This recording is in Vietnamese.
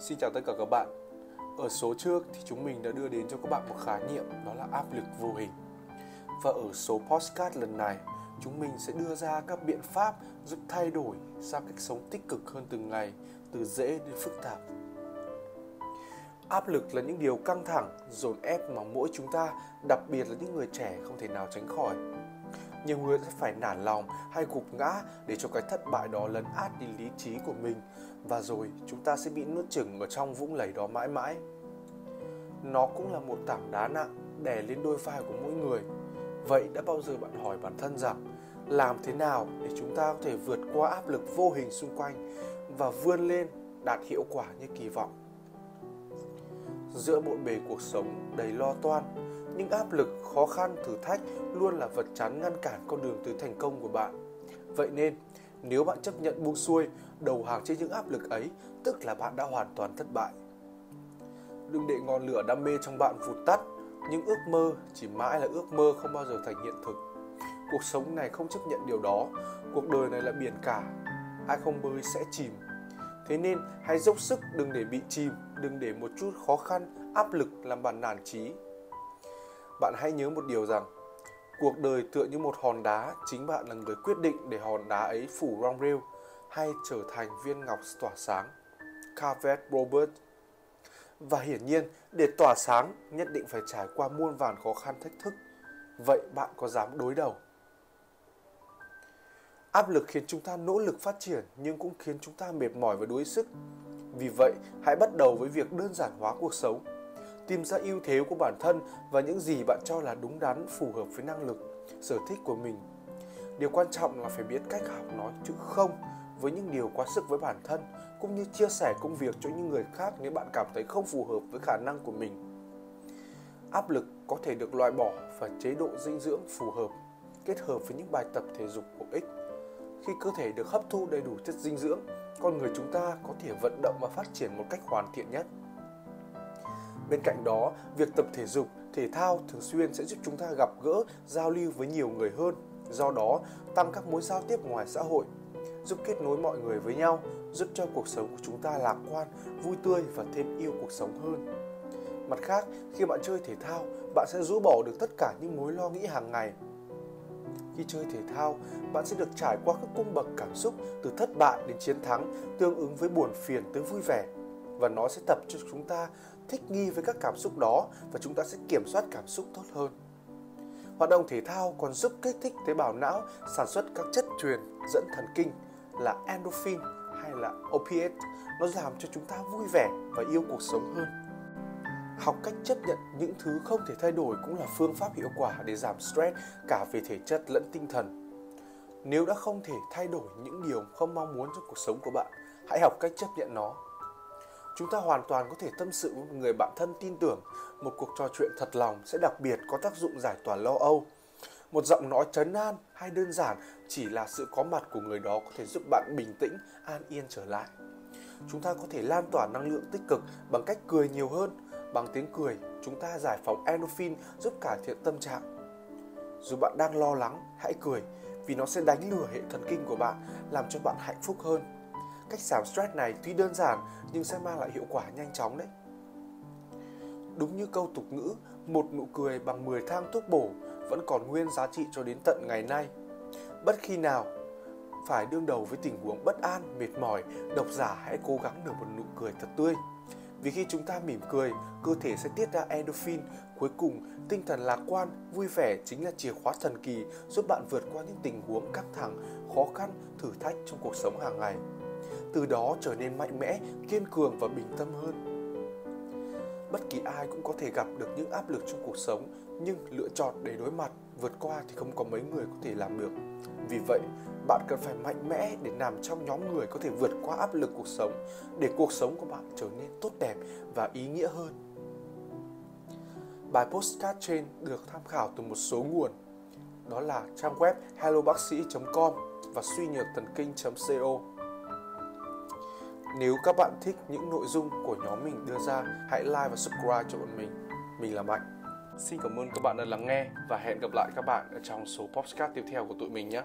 Xin chào tất cả các bạn. Ở số trước thì chúng mình đã đưa đến cho các bạn một khái niệm đó là áp lực vô hình. Và ở số postcard lần này, chúng mình sẽ đưa ra các biện pháp giúp thay đổi sang cách sống tích cực hơn từng ngày, từ dễ đến phức tạp. Áp lực là những điều căng thẳng, dồn ép mà mỗi chúng ta, đặc biệt là những người trẻ không thể nào tránh khỏi nhiều người sẽ phải nản lòng hay gục ngã để cho cái thất bại đó lấn át đi lý trí của mình và rồi chúng ta sẽ bị nuốt chửng ở trong vũng lầy đó mãi mãi. Nó cũng là một tảng đá nặng đè lên đôi vai của mỗi người. Vậy đã bao giờ bạn hỏi bản thân rằng làm thế nào để chúng ta có thể vượt qua áp lực vô hình xung quanh và vươn lên đạt hiệu quả như kỳ vọng? Giữa bộn bề cuộc sống đầy lo toan những áp lực, khó khăn, thử thách luôn là vật chắn ngăn cản con đường tới thành công của bạn. Vậy nên, nếu bạn chấp nhận buông xuôi, đầu hàng trên những áp lực ấy, tức là bạn đã hoàn toàn thất bại. Đừng để ngọn lửa đam mê trong bạn vụt tắt, những ước mơ chỉ mãi là ước mơ không bao giờ thành hiện thực. Cuộc sống này không chấp nhận điều đó, cuộc đời này là biển cả, ai không bơi sẽ chìm. Thế nên hãy dốc sức đừng để bị chìm, đừng để một chút khó khăn, áp lực làm bạn nản trí bạn hãy nhớ một điều rằng cuộc đời tựa như một hòn đá chính bạn là người quyết định để hòn đá ấy phủ rong rêu hay trở thành viên ngọc tỏa sáng Carvet Robert. Và hiển nhiên, để tỏa sáng nhất định phải trải qua muôn vàn khó khăn thách thức. Vậy bạn có dám đối đầu? Áp lực khiến chúng ta nỗ lực phát triển nhưng cũng khiến chúng ta mệt mỏi và đuối sức. Vì vậy, hãy bắt đầu với việc đơn giản hóa cuộc sống, tìm ra ưu thế của bản thân và những gì bạn cho là đúng đắn, phù hợp với năng lực, sở thích của mình. Điều quan trọng là phải biết cách học nói chữ không với những điều quá sức với bản thân cũng như chia sẻ công việc cho những người khác nếu bạn cảm thấy không phù hợp với khả năng của mình. Áp lực có thể được loại bỏ và chế độ dinh dưỡng phù hợp kết hợp với những bài tập thể dục bổ ích. Khi cơ thể được hấp thu đầy đủ chất dinh dưỡng con người chúng ta có thể vận động và phát triển một cách hoàn thiện nhất. Bên cạnh đó, việc tập thể dục, thể thao thường xuyên sẽ giúp chúng ta gặp gỡ, giao lưu với nhiều người hơn, do đó tăng các mối giao tiếp ngoài xã hội, giúp kết nối mọi người với nhau, giúp cho cuộc sống của chúng ta lạc quan, vui tươi và thêm yêu cuộc sống hơn. Mặt khác, khi bạn chơi thể thao, bạn sẽ rũ bỏ được tất cả những mối lo nghĩ hàng ngày. Khi chơi thể thao, bạn sẽ được trải qua các cung bậc cảm xúc từ thất bại đến chiến thắng, tương ứng với buồn phiền tới vui vẻ và nó sẽ tập cho chúng ta thích nghi với các cảm xúc đó và chúng ta sẽ kiểm soát cảm xúc tốt hơn. Hoạt động thể thao còn giúp kích thích tế bào não sản xuất các chất truyền dẫn thần kinh là endorphin hay là opiate. Nó làm cho chúng ta vui vẻ và yêu cuộc sống hơn. Học cách chấp nhận những thứ không thể thay đổi cũng là phương pháp hiệu quả để giảm stress cả về thể chất lẫn tinh thần. Nếu đã không thể thay đổi những điều không mong muốn trong cuộc sống của bạn, hãy học cách chấp nhận nó chúng ta hoàn toàn có thể tâm sự với một người bạn thân tin tưởng một cuộc trò chuyện thật lòng sẽ đặc biệt có tác dụng giải tỏa lo âu một giọng nói trấn an hay đơn giản chỉ là sự có mặt của người đó có thể giúp bạn bình tĩnh an yên trở lại. Chúng ta có thể lan tỏa năng lượng tích cực bằng cách cười nhiều hơn bằng tiếng cười chúng ta giải phóng endorphin giúp cải thiện tâm trạng. Dù bạn đang lo lắng hãy cười vì nó sẽ đánh lừa hệ thần kinh của bạn làm cho bạn hạnh phúc hơn. Cách giảm stress này tuy đơn giản nhưng sẽ mang lại hiệu quả nhanh chóng đấy. Đúng như câu tục ngữ, một nụ cười bằng 10 thang thuốc bổ vẫn còn nguyên giá trị cho đến tận ngày nay. Bất khi nào phải đương đầu với tình huống bất an, mệt mỏi, độc giả hãy cố gắng nở một nụ cười thật tươi. Vì khi chúng ta mỉm cười, cơ thể sẽ tiết ra endorphin, cuối cùng tinh thần lạc quan, vui vẻ chính là chìa khóa thần kỳ giúp bạn vượt qua những tình huống căng thẳng, khó khăn, thử thách trong cuộc sống hàng ngày từ đó trở nên mạnh mẽ, kiên cường và bình tâm hơn. Bất kỳ ai cũng có thể gặp được những áp lực trong cuộc sống, nhưng lựa chọn để đối mặt, vượt qua thì không có mấy người có thể làm được. Vì vậy, bạn cần phải mạnh mẽ để nằm trong nhóm người có thể vượt qua áp lực cuộc sống, để cuộc sống của bạn trở nên tốt đẹp và ý nghĩa hơn. Bài postcard trên được tham khảo từ một số nguồn, đó là trang web hellobacsi.com và suy nhược thần kinh.co. Nếu các bạn thích những nội dung của nhóm mình đưa ra, hãy like và subscribe cho bọn mình. Mình là Mạnh. Xin cảm ơn các bạn đã lắng nghe và hẹn gặp lại các bạn ở trong số podcast tiếp theo của tụi mình nhé.